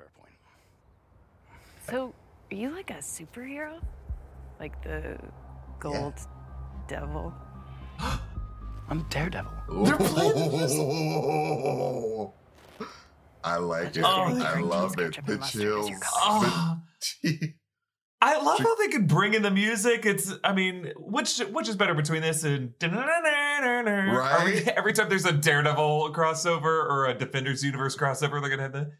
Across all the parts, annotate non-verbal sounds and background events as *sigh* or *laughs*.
fair point. So, are you like a superhero? Like the Gold Devil? *gasps* I'm Daredevil. They're playing music. *laughs* I like it. Oh, I Frank love it. The and mustard is chills. Oh, The- ah. *laughs* I love how they could bring in the music. It's, I mean, which which is better between this and Right? Every, every time there's a Daredevil crossover or a Defenders Universe crossover, they're gonna have the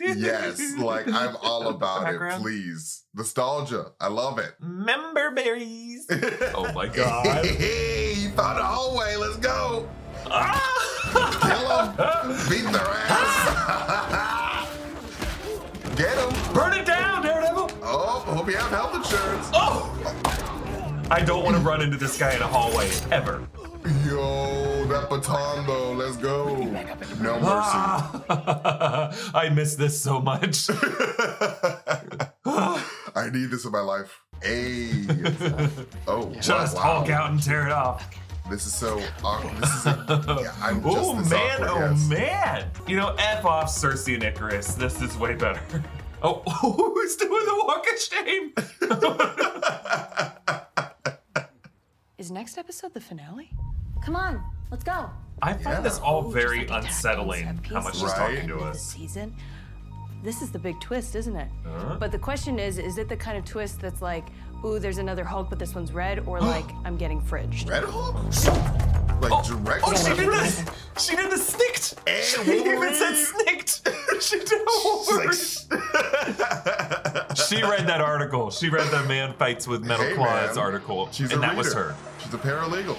yes, like I'm *laughs* all about it. Please, nostalgia. I love it. member berries. *laughs* Oh my *laughs* god! Hey, you found a hallway. Let's go. Ah! Kill them. Beat their ass. Get them. Burn it down, Daredevil! Oh, hope you have health insurance. Oh! I don't want to run into this guy in a hallway ever. Yo, that baton though. Let's go. No mercy. Ah, *laughs* I miss this so much. *laughs* I need this in my life. Hey. Oh, *laughs* Just wow. Hulk out and tear it off. This is so awkward. This is a, yeah, I'm just oh this man, awkward, oh yes. man. You know, F off Cersei and Icarus. This is way better. Oh, who's doing the walk of shame? Is next episode the finale? Come on, let's go. I find this all Oh, very like unsettling how much peace she's at Right. talking to us. Season. This is the big twist, isn't it? Huh? But the question is, is it the kind of twist that's like, ooh, there's another Hulk, but this one's red, or *gasps* like, I'm getting fridged? Red Hulk? Like oh, direct. Oh, she did the she did the snicked. She even said snicked. *laughs* she did a She's Wolverine. like, *laughs* She read that article. She read the man fights with metal Hey, claws man. article, She's and that was her. She's a paralegal.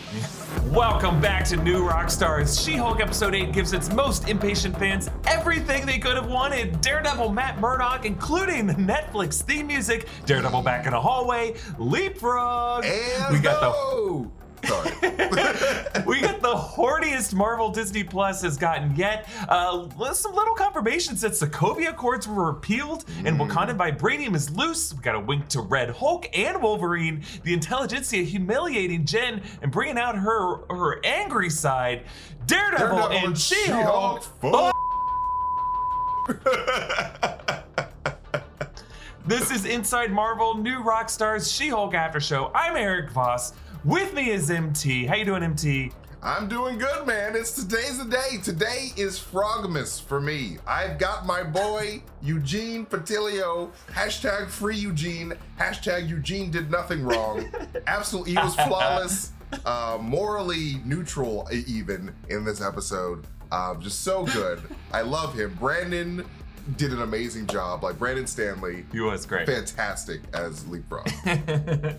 *laughs* Welcome back to New Rockstars. She-Hulk episode 8 gives its most impatient fans everything they could have wanted. Daredevil Matt Murdock, including the Netflix theme music, Daredevil back in a hallway, Leapfrog. And we got the! Sorry. *laughs* we got the horniest Marvel Disney Plus has gotten yet. Uh, some little confirmations that Sokovia Accords were repealed and Wakandan vibranium is loose. We got a wink to Red Hulk and Wolverine. The Intelligencia humiliating Jen and bringing out her her angry side. Daredevil, Daredevil and She-Hulk. She-Hulk. This is Inside Marvel, New Rockstars, She-Hulk After Show. I'm Erik Voss. With me is MT. How you doing, MT? I'm doing good, man. It's today's the day. Today is Frogmas for me. I've got my boy Eugene Patilio. Hashtag free Eugene. Hashtag Eugene did nothing wrong. *laughs* Absolutely, he was flawless. Uh, morally neutral, even in this episode. Um, just so good. I love him. Brandon did an amazing job. Like Brandon Stanley, He was great. fantastic as Leapfrog. *laughs*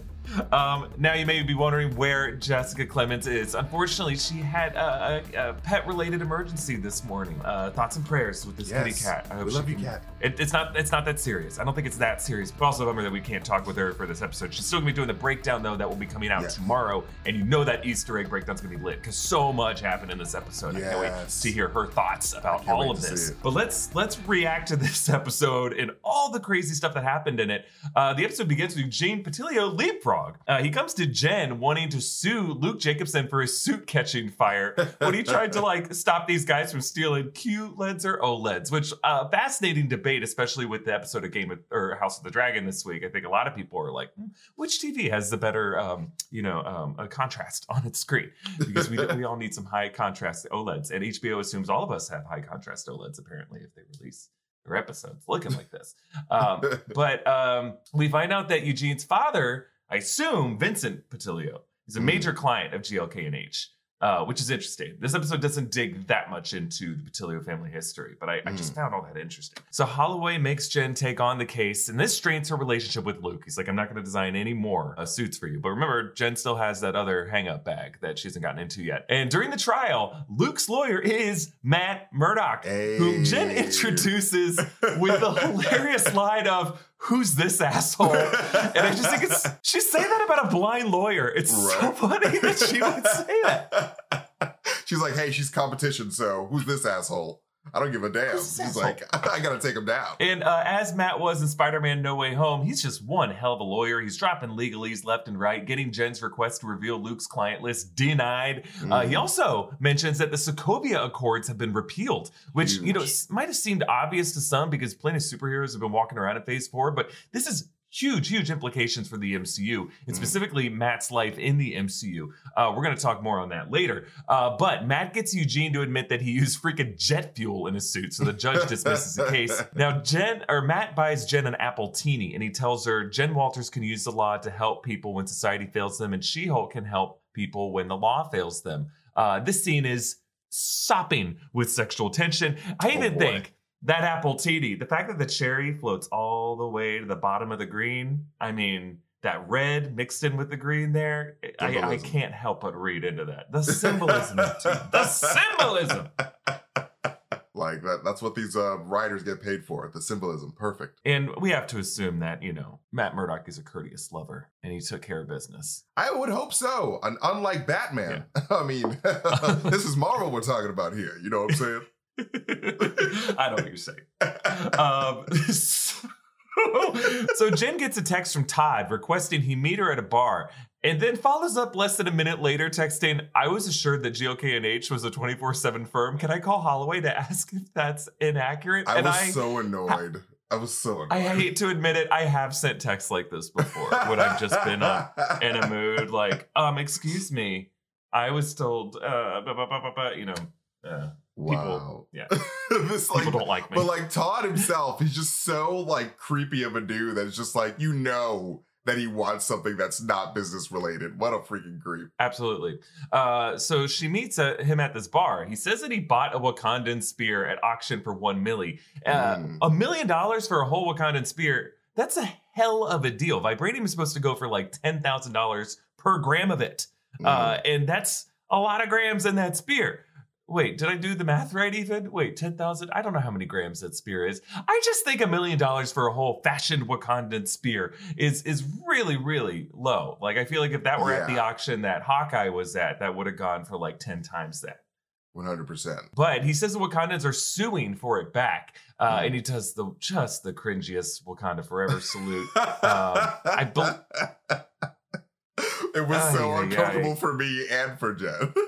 um, now you may be wondering where Jessica Clemons is. Unfortunately, she had a, a, a pet-related emergency this morning. Uh, thoughts and prayers with this kitty cat. I hope We love you, can- cat. It, it's not. It's not that serious. I don't think it's that serious. But also a bummer that we can't talk with her for this episode. She's still gonna be doing the breakdown though. That will be coming out Yes. tomorrow, and you know that Easter egg breakdown's gonna be lit because so much happened in this episode. I can't wait to hear her thoughts about all of this. But let's let's react to this *laughs* episode and all the crazy stuff that happened in it. Uh, the episode begins with Jane Patilio leapfrog. Uh, he comes to Jen wanting to sue Luke Jacobson for his suit catching fire when he tried to like stop these guys from stealing QLEDs or OLEDs, which uh, fascinating debate, especially with the episode of Game of or House of the Dragon this week. I think a lot of people are like, "Hmm, which TV has the better, um, you know, um, a contrast on its screen? Because we *laughs* we all need some high contrast OLEDs, and HBO assumes all of us have high contrast OLEDs apparently if they release their episodes looking like this. Um, but um, we find out that Eugene's father, I assume Vincent Patilio, is a Hmm. major client of GLK and H. Uh, which is interesting. This episode doesn't dig that much into the Patilio family history, but I, I just found all that interesting. So Holloway makes Jen take on the case, and this strains her relationship with Luke. He's like, I'm not going to design any more uh, suits for you. But remember, Jen still has that other hang up bag that she hasn't gotten into yet. And during the trial, Luke's lawyer is Matt Murdock, whom Jen introduces *laughs* with the hilarious line of, Who's this asshole? And I just think it's, *laughs* she's saying that about a blind lawyer. It's so funny that she would say that. *laughs* she's like, hey, she's competition, so who's this asshole? I don't give a damn. Who's this He's like, *laughs* I gotta take him down. And uh, as Matt was in Spider Man No Way Home, he's just one hell of a lawyer. He's dropping legalese left and right, getting Jen's request to reveal Luke's client list denied. Uh, he Mhm. also mentions that the Sokovia Accords have been repealed, which, you know, might have seemed obvious to some because plenty of superheroes have been walking around in phase four, but this is huge, huge implications for the MCU and Mhm. specifically Matt's life in the MCU. Uh, we're going to talk more on that later. Uh, but Matt gets Eugene to admit that he used freaking jet fuel in his suit, so the judge *laughs* dismisses the case. Now, Jen or Matt buys Jen an appletini, and he tells her Jen Walters can use the law to help people when society fails them, and She-Hulk can help people when the law fails them. Uh, this scene is sopping with sexual tension. I Oh, even boy. think that appletini, the fact that the cherry floats all the way to the bottom of the green, I mean, that red mixed in with the green there, I, I can't help but read into that. The *laughs* symbolism, the symbolism. *laughs* Like that. That's what these uh, writers get paid for. The symbolism. Perfect. And we have to assume that, you know, Matt Murdock is a courteous lover and he took care of business. I would hope so. And unlike Batman, *laughs* I mean, this is Marvel we're talking about here. You know what I'm saying? *laughs* I know what you're saying. Um, *laughs* so, so Jen gets a text from Todd requesting he meet her at a bar and then follows up less than a minute later texting, I was assured that GLK&H was a 24-7 firm. Can I call Holloway to ask if that's inaccurate? I and was I, so annoyed. I was so annoyed. I hate to admit it, I have sent texts like this before when I've just been uh, in a mood like, um, excuse me, I was told, uh, blah, blah, blah, blah, blah, you know, uh, wow. yeah, *laughs* this like, people don't like me. but like Todd himself, he's just so like creepy of a dude that's just like you know that he wants something that's not business related. What a freaking creep. Absolutely. Uh, so she meets uh, him at this bar. He says that he bought a Wakandan spear at auction for one milli. Uh, Mm. A million dollars for a whole Wakandan spear. That's a hell of a deal. Vibranium is supposed to go for like ten thousand dollars per gram of it, uh, and that's a lot of grams in that spear. Wait, did I do the math right? Even wait, ten thousand. I don't know how many grams that spear is. I just think a million dollars for a whole fashioned Wakandan spear is is really really low. Like I feel like if that were at the auction that Hawkeye was at, that would have gone for like ten times that. One hundred percent. But he says the Wakandans are suing for it back, uh, Mhm. and he does the just the cringiest Wakanda forever salute. *laughs* I bel- it was Ay, so ay, uncomfortable ay. for me and for Jen. *laughs*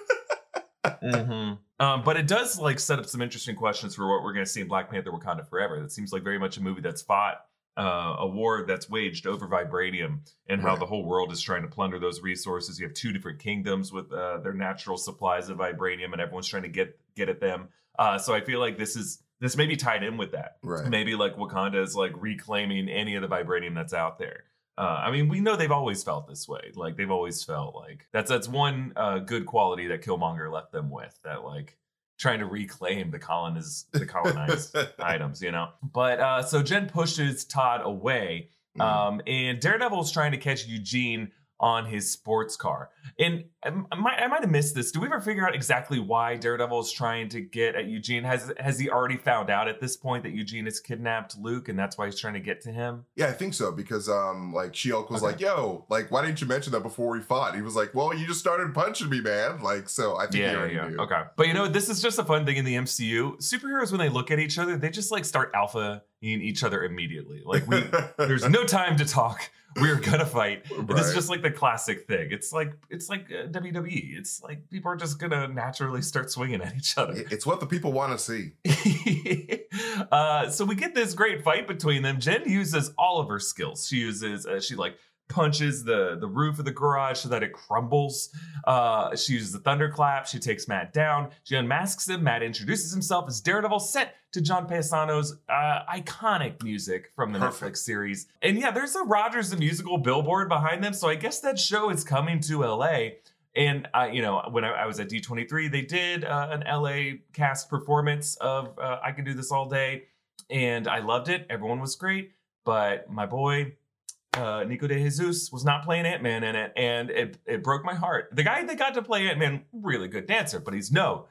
Mhm. Um, but it does like set up some interesting questions for what we're going to see in Black Panther: Wakanda Forever. That seems like very much a movie that's fought uh, a war that's waged over vibranium and how Right. the whole world is trying to plunder those resources. You have two different kingdoms with uh, their natural supplies of vibranium, and everyone's trying to get get at them. Uh, so I feel like this is this may be tied in with that. right. Maybe like Wakanda is like reclaiming any of the vibranium that's out there. Uh, I mean, we know they've always felt this way. Like they've always felt like that's that's one uh, good quality that Killmonger left them with. That like trying to reclaim the coloniz the colonized *laughs* items, you know. But uh, so Jen pushes Todd away, Mm. um, and Daredevil is trying to catch Eugene on his sports car. And I might, I might have missed this. Do we ever figure out exactly why Daredevil is trying to get at Eugene? Has has he already found out at this point that Eugene has kidnapped Luke, and that's why he's trying to get to him? Yeah, I think so because um like She-Hulk was Okay. like, "Yo, like why didn't you mention that before we fought?" He was like, "Well, you just started punching me, man." Like so, I think Yeah, yeah. knew. Okay. But you know, this is just a fun thing in the MCU. Superheroes, when they look at each other, they just like start alpha in each other immediately. Like we, *laughs* there's no time to talk. We're gonna fight. It's Right. just like the classic thing. It's like it's like uh, WWE. It's like people are just gonna naturally start swinging at each other. It's what the people want to see. *laughs* uh, so we get this great fight between them. Jen uses all of her skills. She uses uh, she like punches the the roof of the garage so that it crumbles. Uh, she uses the thunderclap. She takes Matt down. She unmasks him. Matt introduces himself as Daredevil, set to John Paesano's uh, iconic music from the Perfect. Netflix series. And yeah, there's a Rogers the Musical billboard behind them. So I guess that show is coming to LA. And I, you know, when I, I was at D23, they did uh, an LA cast performance of uh, "I Can Do This All Day," and I loved it. Everyone was great, but my boy uh, Nico de Jesus was not playing Ant Man in it, and it it broke my heart. The guy that got to play Ant Man, really good dancer, but he's no,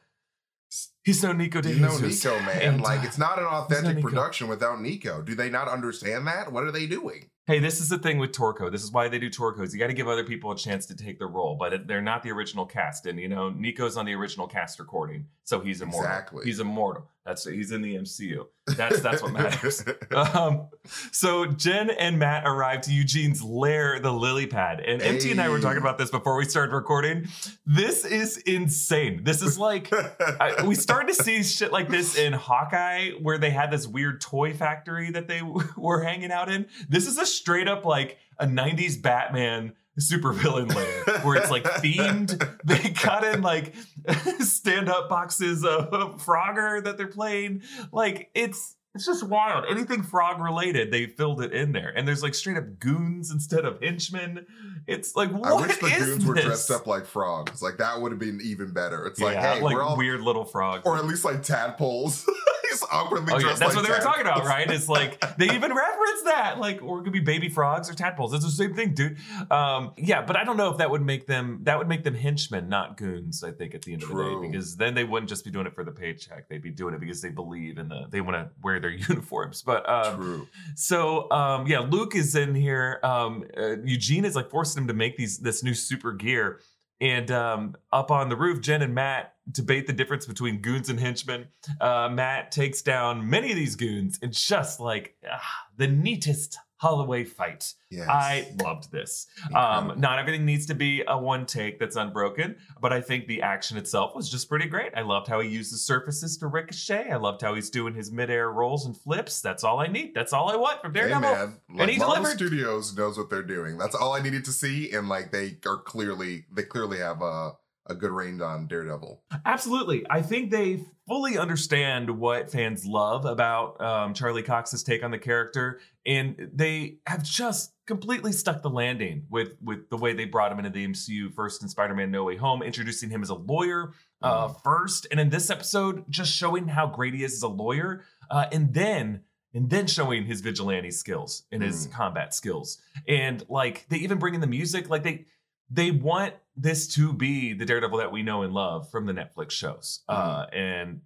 He's no Nico de Jesus. Nico, man. *laughs* And, like uh, it's not an Nico. authentic production without Nico. Do they not understand that? What are they doing? Hey, this is the thing with Torco. This is why they do Torcos. You got to give other people a chance to take the role, but it, they're not the original cast. And you know, Nico's on the original cast recording, so he's immortal. Exactly. He's immortal. That's he's in the MCU. That's that's what matters. *laughs* um, so Jen and Matt arrived to Eugene's lair, the lily pad, and MT and I were talking about this before we started recording. This is insane. This is like I, we started to see shit like this in Hawkeye, where they had this weird toy factory that they *laughs* were hanging out in. This is a straight up like a 90s Batman supervillain lair where it's like themed. *laughs* They got in like *laughs* stand up boxes of Frogger that they're playing. Like it's. It's just wild. Anything frog related, they filled it in there. And there's like straight up goons instead of henchmen. It's like, what I wish the goons were dressed up like frogs. Like that would have been even better. It's like, hey, like we're all weird little frogs. or at least like tadpoles. *laughs* He's awkwardly Oh yeah, that's like what they were talking about, right? It's like they even *laughs* reference that, like, or it could be baby frogs or tadpoles. It's the same thing, dude. Um, yeah, but I don't know if that would make them that would make them henchmen, not goons. I think at the end of the day, because then they wouldn't just be doing it for the paycheck; they'd be doing it because they believe in the they want to wear their *laughs* uniforms. But um, True. so um, yeah, Luke is in here. Um, uh, Eugene is like forcing him to make these this new super gear. And um, up on the roof, Jen and Matt debate the difference between goons and henchmen. Uh, Matt takes down many of these goons in just like ah, the neatest Holloway fight. Yes. I loved this. Um, not everything needs to be a one take that's unbroken, but I think the action itself was just pretty great. I loved how he uses surfaces to ricochet. I loved how he's doing his midair rolls and flips. That's all I need. That's all I want from Hey Daredevil. man, like he Marvel delivered. Studios knows what they're doing. That's all I needed to see, and like they are clearly, they clearly have a a good range on Daredevil. Absolutely. I think they fully understand what fans love about um, Charlie Cox's take on the character, and they have just completely stuck the landing with with the way they brought him into the MCU first in Spider-Man No Way Home, introducing him as a lawyer uh, first, and in this episode, just showing how great he is as a lawyer, uh, and then and then showing his vigilante skills and his combat skills, and like they even bring in the music, like they they want this to be the Daredevil that we know and love from the Netflix shows. Uh, and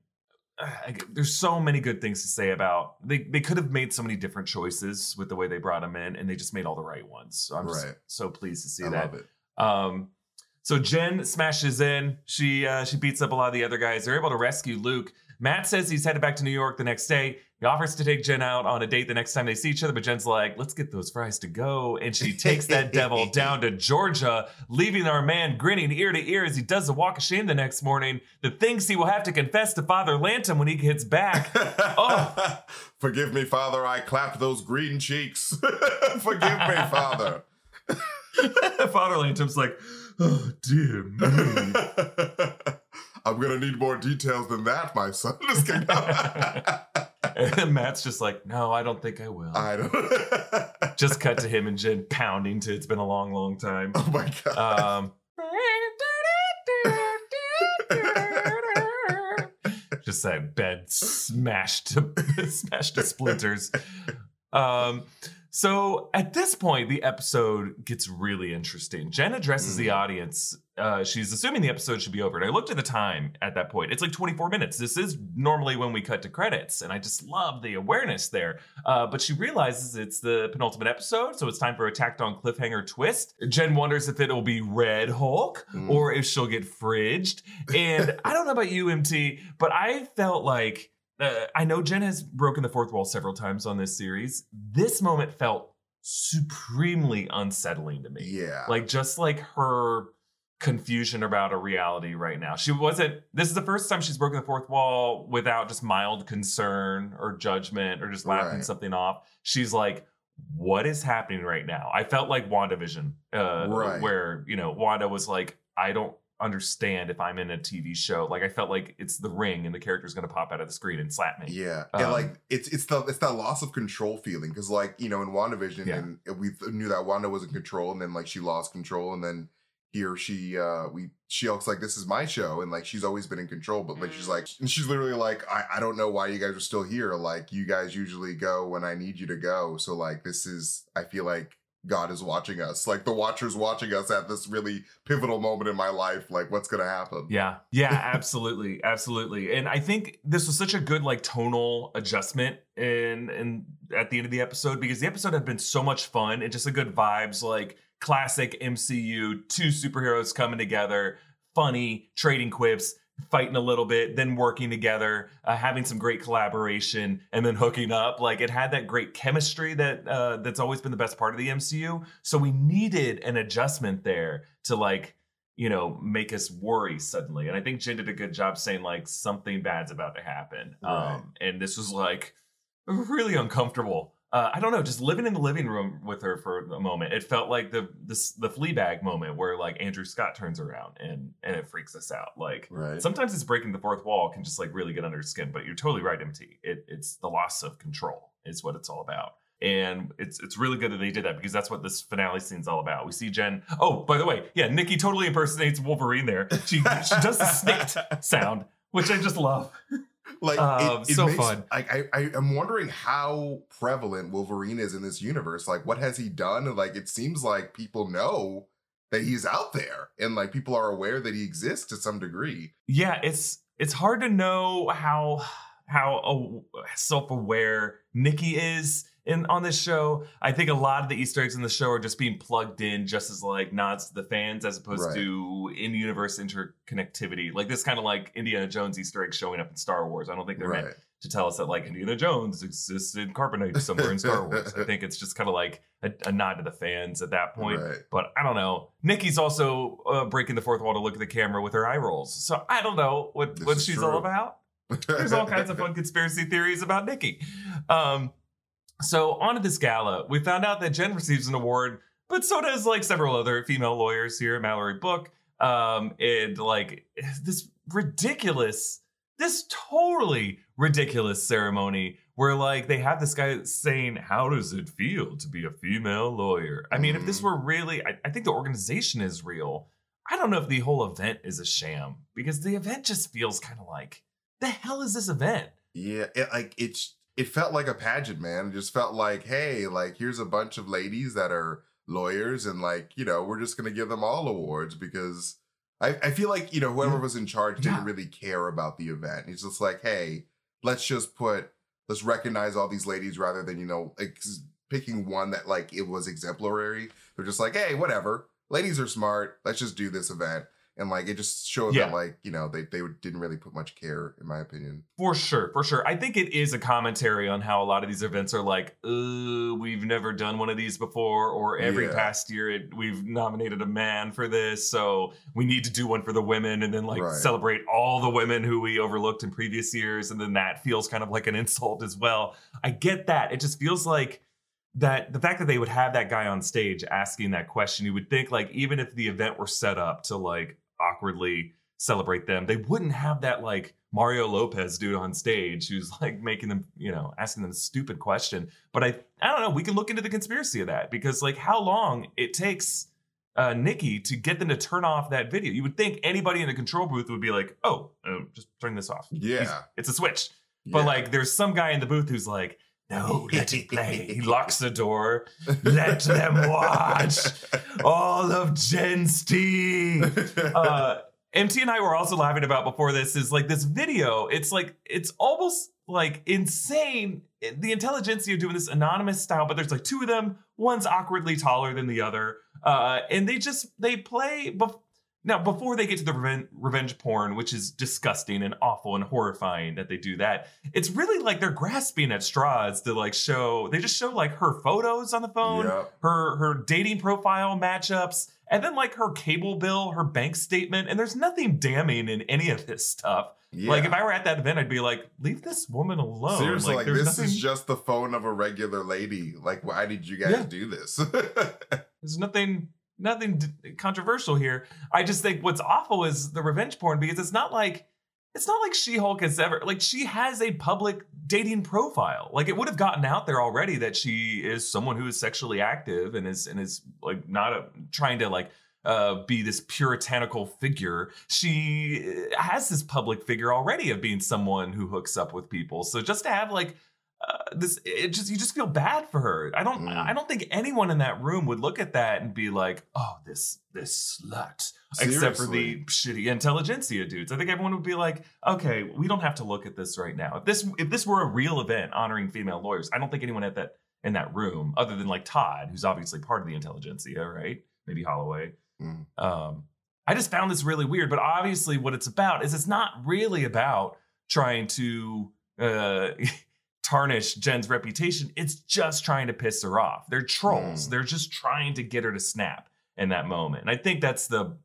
uh, I- there's so many good things to say about they they could have made so many different choices with the way they brought him in and they just made all the right ones. So I'm just Right. so pleased to see I that. love it. Um, so Jen smashes in. She uh, she beats up a lot of the other guys. They're able to rescue Luke. Matt says he's headed back to New York the next day. He offers to take Jen out on a date the next time they see each other, but Jen's like, "Let's get those fries to go." And she takes that devil *laughs* down to Georgia, leaving our man grinning ear to ear as he does the walk of shame the next morning. The things he will have to confess to Father Lantom when he gets back. *laughs* Oh. Forgive me, Father. I clapped those green cheeks. *laughs* Forgive me, Father. Father Lantom's like, "Oh dear me." I'm gonna need more details than that, my son. *laughs* And Matt's just like, "No, I don't think I will." I don't. *laughs* just cut to him and Jen pounding to it's been a long, long time. oh my god. Um, *laughs* just that bed smashed to smashed to splinters. Um, so at this point, the episode gets really interesting. Jen addresses the audience. Uh, she's assuming the episode should be over. And I looked at the time at that point. It's like 24 minutes. This is normally when we cut to credits. And I just love the awareness there. Uh, but she realizes it's the penultimate episode. So it's time for a tacked on cliffhanger twist. Jen wonders if it'll be Red Hulk or if she'll get fridged. And I don't know about you, MT, but I felt like uh, I know Jen has broken the fourth wall several times on this series. This moment felt supremely unsettling to me. yeah. Like just like her confusion about a reality right now. She wasn't this is the first time she's broken the fourth wall without just mild concern or judgment or just laughing Right. something off. She's like what is happening right now? I felt like WandaVision, uh, Right. where, you know, Wanda was like, I don't understand if I'm in a TV show. Like, I felt like it's the ring and the character's going to pop out of the screen and slap me. Yeah, Um, and like it's it's the it's that loss of control feeling because like you know in WandaVision Yeah. and we knew that Wanda was in control and then like she lost control and then here she uh we she looks like this is my show and like she's always been in control but like she's like and she's literally like I I don't know why you guys are still here like you guys usually go when I need you to go so like this is I feel like God is watching us. Like the Watcher's watching us at this really pivotal moment in my life. Like what's gonna happen? Yeah. Yeah, absolutely. *laughs* absolutely. And I think this was such a good like tonal adjustment in in at the end of the episode because the episode had been so much fun and just a good vibes, like classic MCU, two superheroes coming together, funny, trading quips, fighting a little bit, then working together, uh, having some great collaboration, and then hooking up. Like it had that great chemistry that uh, that's always been the best part of the MCU. So we needed an adjustment there to like you know make us worry suddenly. And I think Jen did a good job saying like something bad's about to happen. Right. Um, and this was like really uncomfortable. Uh, I don't know, just living in the living room with her for a moment. It felt like the the the Fleabag moment where like Andrew Scott turns around and and it freaks us out. Like Right. sometimes it's breaking the fourth wall can just like really get under your skin. But you're totally right, MT. It, it's the loss of control is what it's all about. And it's it's really good that they did that because that's what this finale scene's all about. We see Jen. Oh, by the way, yeah, Nikki totally impersonates Wolverine there. She she does the snicked *laughs* sound, which I just love. Like Um, it, it so makes, fun. I, I I am wondering how prevalent Wolverine is in this universe. Like, what has he done? Like, it seems like people know that he's out there, and like people are aware that he exists to some degree. yeah it's it's hard to know how how uh, self-aware nikki is in on this show i think a lot of the easter eggs in the show are just being plugged in just as like nods to the fans as opposed Right. to in-universe interconnectivity like this kind of like indiana jones easter egg showing up in star wars i don't think they're Right. meant to tell us that like indiana jones exists in carbonite somewhere in star wars i *laughs* think it's just kind of like a, a nod to the fans at that point Right. but I don't know. Nikki's also uh, breaking the fourth wall to look at the camera with her eye rolls. So I don't know what, This what she's true. all about. There's all kinds of fun *laughs* conspiracy theories about Nikki. Um, so on to this gala, we found out that Jen receives an award, but so does like several other female lawyers here, Mallory Book, um, and like this ridiculous, this totally ridiculous ceremony where like they have this guy saying, "How does it feel to be a female lawyer?" I mean, if this Mhm. were really, I, I think the organization is real. I don't know if the whole event is a sham because the event just feels kind of like, the hell is this event? Yeah, it, like it's it felt like a pageant, man. It just felt like, hey, like here's a bunch of ladies that are lawyers, and like you know, we're just gonna give them all awards because I, I feel like you know whoever was in charge didn't Yeah. really care about the event. He's just like, hey, let's just put let's recognize all these ladies rather than you know ex- picking one that like it was exemplary. They're just like, hey, whatever. Ladies are smart. Let's just do this event. And like it just showed Yeah. that like you know they they didn't really put much care in my opinion. For sure, for sure. I think it is a commentary on how a lot of these events are like, we've never done one of these before, or every Yeah. past year it, we've nominated a man for this, so we need to do one for the women and then like Right. celebrate all the women who we overlooked in previous years, and then that feels kind of like an insult as well. I get that. It just feels like that the fact that they would have that guy on stage asking that question, you would think like even if the event were set up to like awkwardly celebrate them, they wouldn't have that like Mario Lopez dude on stage who's like making them, you know, asking them a stupid question. But I I don't know, we can look into the conspiracy of that because like how long it takes uh, Nikki to get them to turn off that video. You would think anybody in the control booth would be like, "Oh, uh, just turn this off." Yeah. He's- it's a switch. But like, there's some guy in the booth who's like, "No, *laughs* let it play." He locks the door. *laughs* Let them watch all of Jen Steve. *laughs* Uh, MT and I were also laughing about before this is like this video. It's like it's almost like insane. The Intelligencia doing this anonymous style, but there's like two of them. One's awkwardly taller than the other, uh, and they just they play. Bef- now, before they get to the reven- revenge porn, which is disgusting and awful and horrifying that they do that, it's really like they're grasping at straws to like show. They just show like her photos on the phone, Yep. her her dating profile matchups, and then like her cable bill, her bank statement, and there's nothing damning in any of this stuff. Yeah. Like if I were at that event, I'd be like, leave this woman alone. Seriously, like, there's this nothing, is just the phone of a regular lady. Like, why did you guys Yeah. do this? *laughs* there's nothing nothing controversial here. I just think what's awful is the revenge porn because it's not like it's not like She-Hulk has ever like she has a public dating profile. Like it would have gotten out there already that she is someone who is sexually active and is and is like not a, trying to like uh, be this puritanical figure. She has this public figure already of being someone who hooks up with people. So just to have like uh, this it just you just feel bad for her. I don't Mm. I don't think anyone in that room would look at that and be like, "Oh, this this slut." Except for the shitty Intelligencia dudes. I think everyone would be like, "Okay, we don't have to look at this right now." If this if this were a real event honoring female lawyers, I don't think anyone at that in that room other than like Todd, who's obviously part of the Intelligencia, right? Maybe Holloway. Mm. Um I just found this really weird, but obviously what it's about is it's not really about trying to uh *laughs* tarnish Jen's reputation. It's just trying to piss her off. They're trolls. Mm. They're just trying to get her to snap in that moment. And I think that's the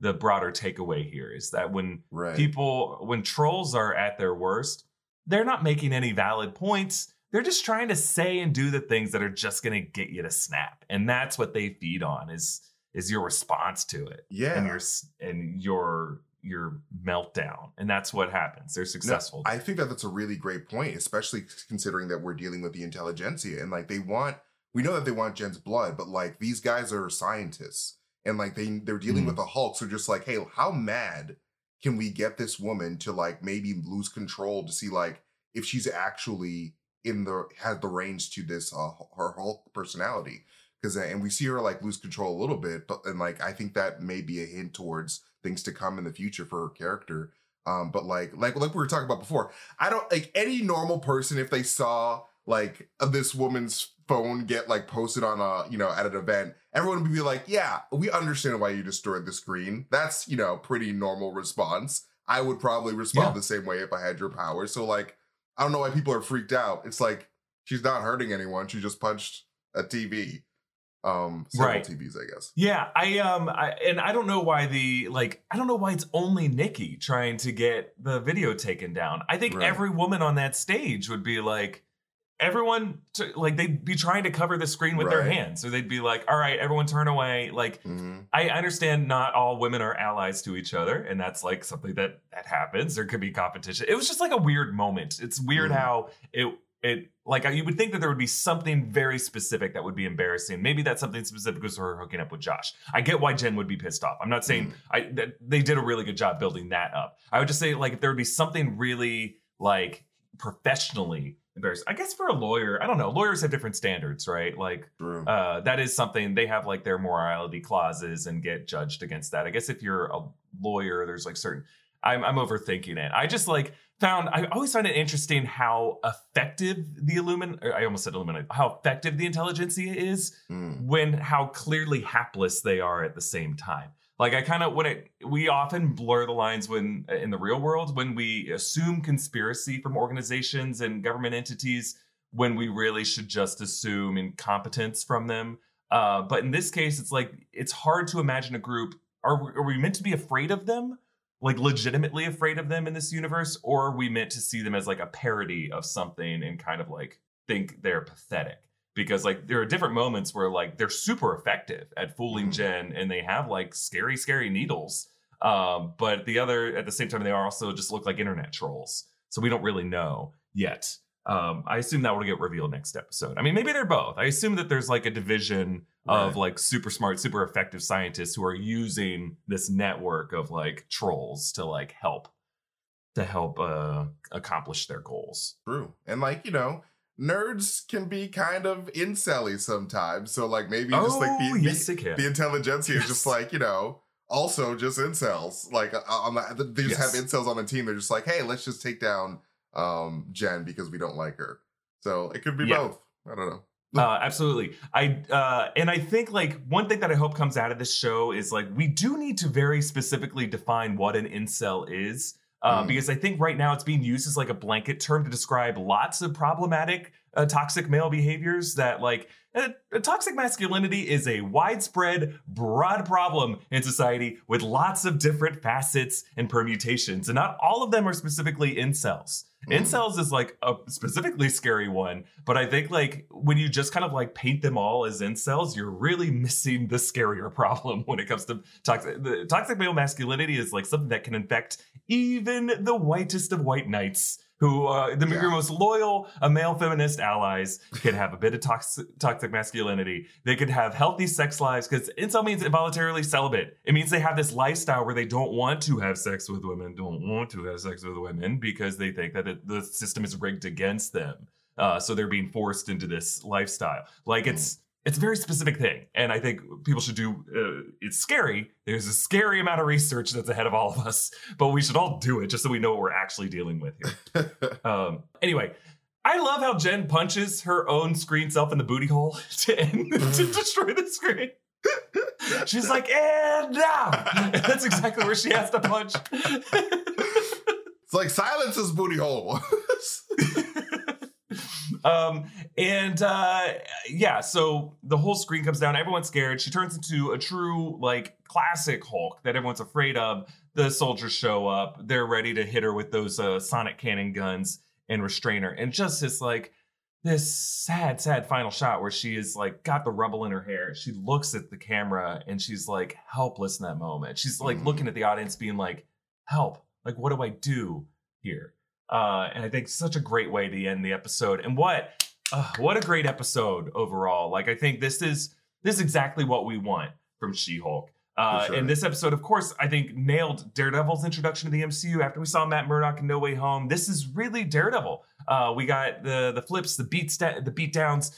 the broader takeaway here is that when right. people when trolls are at their worst, they're not making any valid points. They're just trying to say and do the things that are just going to get you to snap. And that's what they feed on is is your response to it yeah. and your and your your meltdown. And that's what happens. They're No, successful. I think that that's a really great point, especially considering that we're dealing with the Intelligencia and like they want. We know that they want Jen's blood, but like these guys are scientists and like they they're dealing Mhm. with the Hulk, so just like, hey, how mad can we get this woman to like maybe lose control to see like if she's actually in the had the range to this uh, her Hulk personality? Because and we see her like lose control a little bit, but and like I think that may be a hint towards things to come in the future for her character. Um, but like like like we were talking about before, I don't like any normal person if they saw like this woman's phone get like posted on a you know at an event, everyone would be like, yeah, we understand why you destroyed the screen. That's you know pretty normal response. I would probably respond Yeah. the same way if I had your power. So like I don't know why people are freaked out. It's like she's not hurting anyone. She just punched a TV. Um, several Right. TVs, I guess. Yeah, I um I, and I don't know why the like I don't know why it's only Nikki trying to get the video taken down. I think Right. every woman on that stage would be like everyone to, like they'd be trying to cover the screen with their hands. So they'd be like, "All right, everyone turn away." Like hmm I understand not all women are allies to each other, and that's like something that that happens. There could be competition. It was just like a weird moment. It's weird Mhm. how it it like you would think that there would be something very specific that would be embarrassing. Maybe that something specific was her hooking up with Josh. I get why Jen would be pissed off. I'm not saying I that they did a really good job building that up. I would just say like if there would be something really like professionally embarrassing. I guess for a lawyer, I don't know. Lawyers have different standards, right? Like uh, that is something they have like their morality clauses and get judged against that. I guess if you're a lawyer, there's like certain. I'm, I'm overthinking it. I just like found. I always find it interesting how effective the Illumin. I almost said Illuminati. How effective the Intelligencia is Mm. when how clearly hapless they are at the same time. Like I kind of when it we often blur the lines when in the real world when we assume conspiracy from organizations and government entities when we really should just assume incompetence from them. Uh, but in this case, it's like it's hard to imagine a group. Are we, are we meant to be afraid of them? Like legitimately afraid of them in this universe, or are we meant to see them as like a parody of something and kind of like think they're pathetic? Because like there are different moments where like they're super effective at fooling Mhm. Jen, and they have like scary, scary needles. Um, but the other at the same time, they are also just look like internet trolls. So we don't really know yet. Um, I assume that will get revealed next episode. I mean, maybe they're both. I assume that there's like a division of like super smart, super effective scientists who are using this network of like trolls to like help to help uh accomplish their goals. True. And like, you know, nerds can be kind of incelly sometimes. So like maybe just like the, Oh, yes, the, the Intelligencia is just like, you know, also just incels. Like uh, on the, they just Yes. have incels on the team. They're just like, hey, let's just take down um Jen because we don't like her. So it could be Yeah. both. I don't know. Uh, absolutely. I uh, and I think like one thing that I hope comes out of this show is like we do need to very specifically define what an incel is. Uh, Mm. Because I think right now it's being used as like a blanket term to describe lots of problematic uh, toxic male behaviors that like uh, toxic masculinity is a widespread, broad problem in society with lots of different facets and permutations. And not all of them are specifically incels. Mm. Incels is like a specifically scary one, but I think like when you just kind of like paint them all as incels, you're really missing the scarier *laughs* problem when it comes to toxic. The toxic male masculinity is like something that can infect even the whitest of white knights. Who uh, the Yeah. your most loyal uh, male feminist allies can have a bit of toxic, toxic masculinity. They could have healthy sex lives because incel means involuntarily celibate. It means they have this lifestyle where they don't want to have sex with women, don't want to have sex with women because they think that it, the system is rigged against them. Uh, so they're being forced into this lifestyle. Like it's it's a very specific thing, and I think people should do. Uh, it's scary. There's a scary amount of research that's ahead of all of us, but we should all do it just so we know what we're actually dealing with here. *laughs* um, anyway, I love how Jen punches her own screen self in the booty hole *laughs* to end, to *laughs* destroy the screen. She's like, and now. And that's exactly where she has to punch. It's like silence's booty hole. um, and uh, yeah, so the whole screen comes down. Everyone's scared. She turns into a true, like, classic Hulk that everyone's afraid of. The soldiers show up. They're ready to hit her with those uh, sonic cannon guns and restrain her. And just this, like, this sad, sad final shot where she is like got the rubble in her hair. She looks at the camera and she's like helpless in that moment. She's like Mhm. looking at the audience, being like, "Help! Like, what do I do here?" Uh, and I think such a great way to end the episode. And what, uh, what a great episode overall. Like, I think this is this is exactly what we want from She-Hulk. Uh, sure. And this episode, of course, I think nailed Daredevil's introduction to the MCU. After we saw Matt Murdock in No Way Home, this is really Daredevil. Uh, we got the the flips, the beats, the beat downs,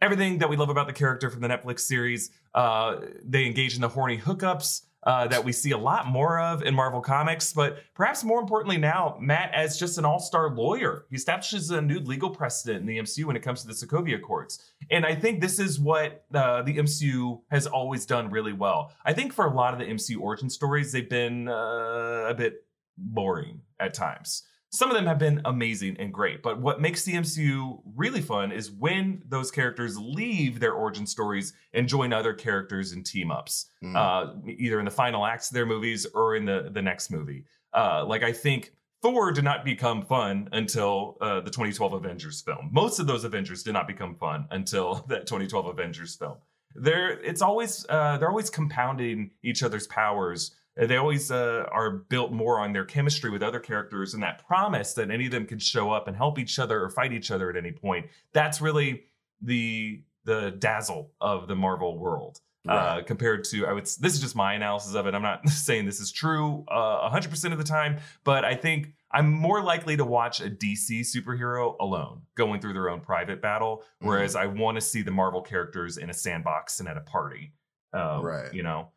everything that we love about the character from the Netflix series. Uh, they engage in the horny hookups uh, that we see a lot more of in Marvel Comics, but perhaps more importantly now, Matt as just an all-star lawyer. He establishes a new legal precedent in the MCU when it comes to the Sokovia courts. and I think this is what uh, the MCU has always done really well. I think for a lot of the MCU origin stories, they've been uh, a bit boring at times. Some of them have been amazing and great, but what makes the MCU really fun is when those characters leave their origin stories and join other characters in team ups, Mm. uh, either in the final acts of their movies or in the the next movie. Uh, like I think Thor did not become fun until uh, the 2012 Avengers film. Most of those Avengers did not become fun until *laughs* that 2012 Avengers film. They're it's always uh, they're always compounding each other's powers. Uh, They always uh, are built more on their chemistry with other characters and that promise that any of them can show up and help each other or fight each other at any point. That's really the the dazzle of the Marvel world uh, compared to I would. This is just my analysis of it. I'm not *laughs* saying this is true uh, 100% of the time, but I think I'm more likely to watch a DC superhero alone, going through their own private battle, Mm-hmm. whereas I want to see the Marvel characters in a sandbox and at a party. Uh, Right. You know,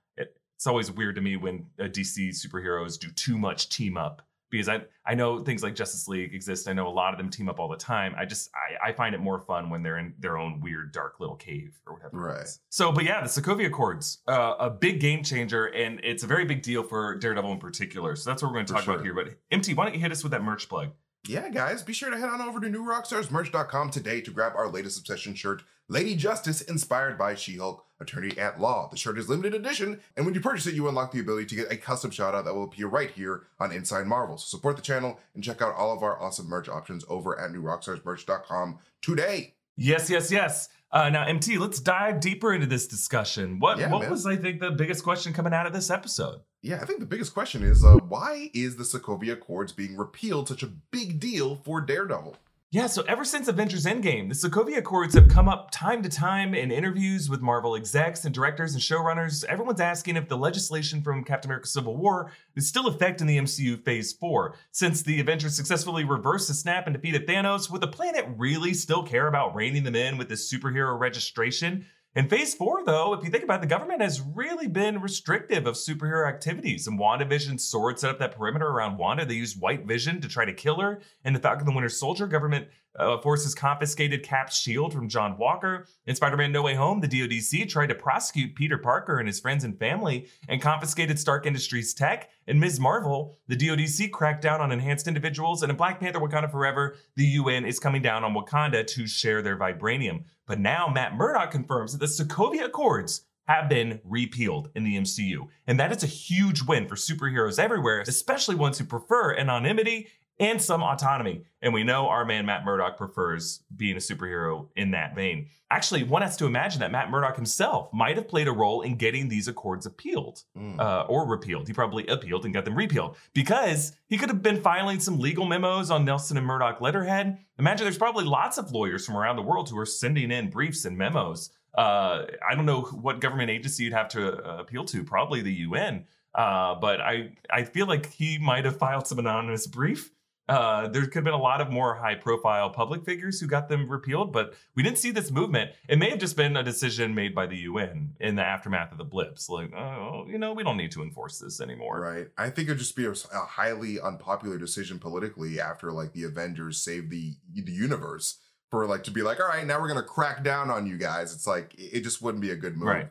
it's always weird to me when uh, DC superheroes do too much team up. Because I, I know things like Justice League exist. I know a lot of them team up all the time. I just I, I find it more fun when they're in their own weird dark little cave or whatever. Right. So, but yeah, the Sokovia Accords, uh, a big game changer, and it's a very big deal for Daredevil in particular. So that's what we're going to talk about here. But MT, why don't you hit us with that merch plug? Yeah, guys, be sure to head on over to newrockstarsmerch.com today to grab our latest obsession shirt, Lady Justice, inspired by She Hulk, attorney at law. The shirt is limited edition, and when you purchase it, you unlock the ability to get a custom shout out that will appear right here on Inside Marvel. So support the channel and check out all of our awesome merch options over at newrockstarsmerch.com today. Yes, yes, yes. Uh, now, MT, let's dive deeper into this discussion. What Yeah, what man. was I think the biggest question coming out of this episode? Yeah, I think the biggest question is uh, why is the Sokovia Accords being repealed such a big deal for Daredevil? Yeah, so ever since Avengers Endgame, the Sokovia Accords have come up time to time in interviews with Marvel execs and directors and showrunners. Everyone's asking if the legislation from Captain America Civil War is still affecting the MCU Phase 4. Since the Avengers successfully reversed the snap and defeated Thanos, would the planet really still care about reining them in with this superhero registration? In Phase 4, though, if you think about it, the government has really been restrictive of superhero activities. And WandaVision's sword set up that perimeter around Wanda. They used White Vision to try to kill her. And the Falcon the Winter Soldier government uh, forces confiscated Cap's shield from John Walker. In Spider-Man No Way Home, the DoDC tried to prosecute Peter Parker and his friends and family and confiscated Stark Industries tech. In Ms. Marvel, the DoDC cracked down on enhanced individuals. And in Black Panther Wakanda Forever, the UN is coming down on Wakanda to share their vibranium. But now Matt Murdock confirms that the Sokovia Accords have been repealed in the MCU. And that is a huge win for superheroes everywhere, especially ones who prefer anonymity and some autonomy. And we know our man Matt Murdock prefers being a superhero in that vein. Actually, one has to imagine that Matt Murdock himself might have played a role in getting these accords appealed Mm. uh, or repealed. He probably appealed and got them repealed because he could have been filing some legal memos on Nelson and Murdock letterhead. Imagine there's probably lots of lawyers from around the world who are sending in briefs and memos. Uh, I don't know what government agency you'd have to uh, appeal to, probably the UN. Uh, but I, I feel like he might have filed some anonymous brief Uh, there could have been a lot of more high profile public figures who got them repealed, but we didn't see this movement. It may have just been a decision made by the UN in the aftermath of the blips. Like, oh, you know, we don't need to enforce this anymore. Right. I think it'd just be a, a highly unpopular decision politically after like the Avengers saved the the universe for like to be like, all right, now we're gonna crack down on you guys. It's like it just wouldn't be a good move. Right.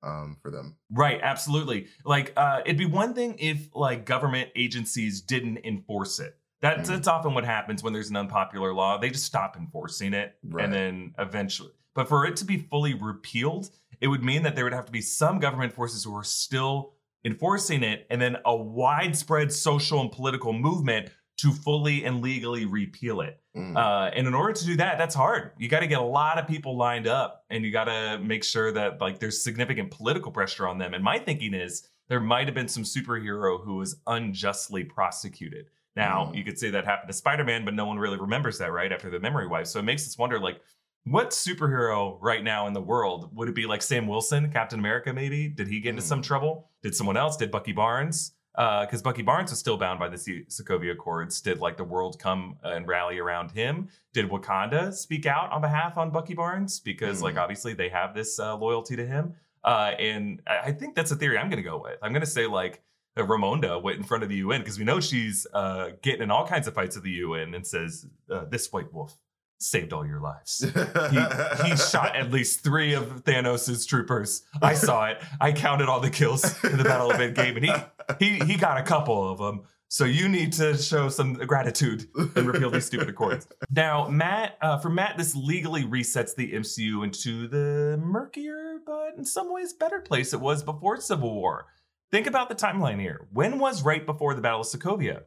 Um, for them. Right, absolutely. Like, uh, it'd be one thing if like government agencies didn't enforce it. That's Mm. that's often what happens when there's an unpopular law. They just stop enforcing it, Right. and then eventually. But for it to be fully repealed, it would mean that there would have to be some government forces who are still enforcing it, and then a widespread social and political movement to fully and legally repeal it. Mm. Uh, and in order to do that, that's hard. You got to get a lot of people lined up, and you got to make sure that like there's significant political pressure on them. And my thinking is there might have been some superhero who was unjustly prosecuted. Now Mm. you could say that happened to Spider-Man, but no one really remembers that right after the memory wipe. So it makes us wonder, like, what superhero right now in the world would it be? Like Sam Wilson, Captain America, maybe? Did he get into some Mm. trouble? Did someone else? Did Bucky Barnes? because Bucky Barnes was still bound by the Sokovia Accords. Did like the world come and rally around him? Did Wakanda speak out on behalf on Bucky Barnes? Because like Hmm. obviously they have this uh, loyalty to him. Uh, and I I think that's a theory I'm going to go with. I'm going to say like uh, Ramonda went in front of the UN because we know she's uh, getting in all kinds of fights at the UN and says uh, this white wolf saved all your lives. *laughs* He, he shot at least three of Thanos' troopers. I saw it. I counted all the kills in the Battle of Endgame, and he he he got a couple of them. So you need to show some gratitude and repeal these stupid accords. Now, Matt, uh, for Matt, this legally resets the MCU into the murkier, but in some ways better place it was before Civil War. Think about the timeline here. When was right before the Battle of Sokovia?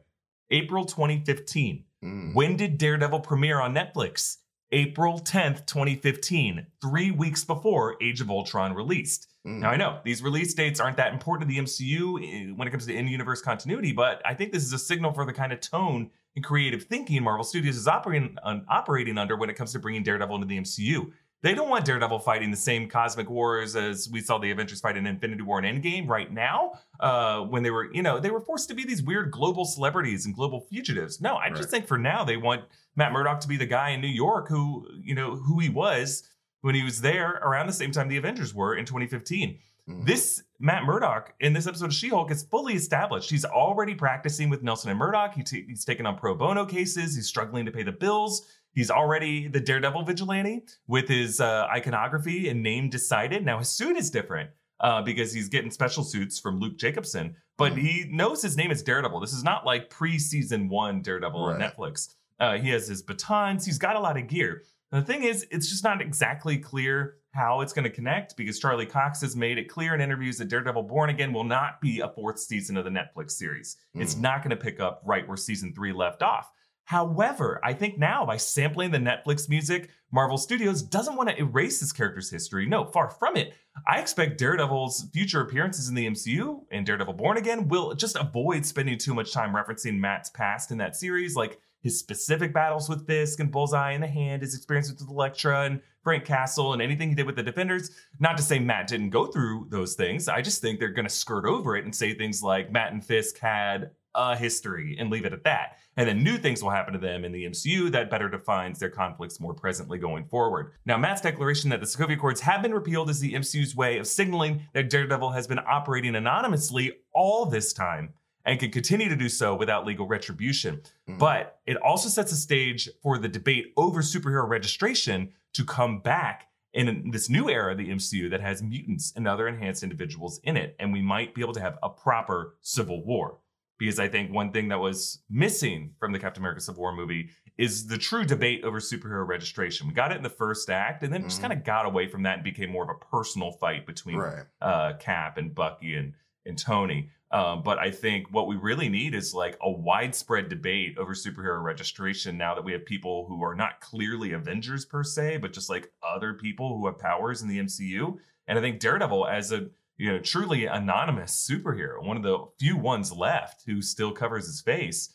April 2015. Mm. When did Daredevil premiere on Netflix? April 10th, 2015, three weeks before Age of Ultron released. Mm. Now, I know these release dates aren't that important to the MCU eh, when it comes to in universe continuity, but I think this is a signal for the kind of tone and creative thinking Marvel Studios is operating, operating under when it comes to bringing Daredevil into the MCU. They don't want Daredevil fighting the same cosmic wars as we saw the Avengers fight in Infinity War and Endgame right now, uh, when they were, you know, they were forced to be these weird global celebrities and global fugitives. No, I just think for now they want Matt Murdock to be the guy in New York who, you know, who he was when he was there around the same time the Avengers were in 2015. Mm. This Matt Murdock in this episode of She-Hulk is fully established. He's already practicing with Nelson and Murdock. He t- he's taken on pro bono cases. He's struggling to pay the bills. He's already the Daredevil vigilante with his uh, iconography and name decided. Now his suit is different uh, because he's getting special suits from Luke Jacobson, but Mm. he knows his name is Daredevil. This is not like pre-season one Daredevil on Netflix. Uh, he has his batons. He's got a lot of gear. And the thing is, it's just not exactly clear how it's going to connect because Charlie Cox has made it clear in interviews that Daredevil Born Again will not be a fourth season of the Netflix series. It's Mm. not going to pick up right where season three left off. However, I think now by sampling the Netflix music, Marvel Studios doesn't want to erase this character's history. No, far from it. I expect Daredevil's future appearances in the MCU and Daredevil Born Again will just avoid spending too much time referencing Matt's past in that series, like his specific battles with Fisk and Bullseye in the Hand, his experiences with Elektra and Frank Castle, and anything he did with the Defenders. Not to say Matt didn't go through those things. I just think they're going to skirt over it and say things like Matt and Fisk had a history and leave it at that. And then new things will happen to them in the MCU that better defines their conflicts more presently going forward. Now, Matt's declaration that the Sokovia Accords have been repealed is the MCU's way of signaling that Daredevil has been operating anonymously all this time and can continue to do so without legal retribution. Mm. But it also sets a stage for the debate over superhero registration to come back in this new era of the MCU that has mutants and other enhanced individuals in it. And we might be able to have a proper civil war. Because I think one thing that was missing from the Captain America Civil War movie is the true debate over superhero registration. We got it in the first act, and then it just kind of got away from that and became more of a personal fight between Right. uh, Cap and Bucky and and Tony. Um, but I think what we really need is like a widespread debate over superhero registration now that we have people who are not clearly Avengers per se, but just like other people who have powers in the MCU. And I think Daredevil, as a you know truly anonymous superhero, one of the few ones left who still covers his face.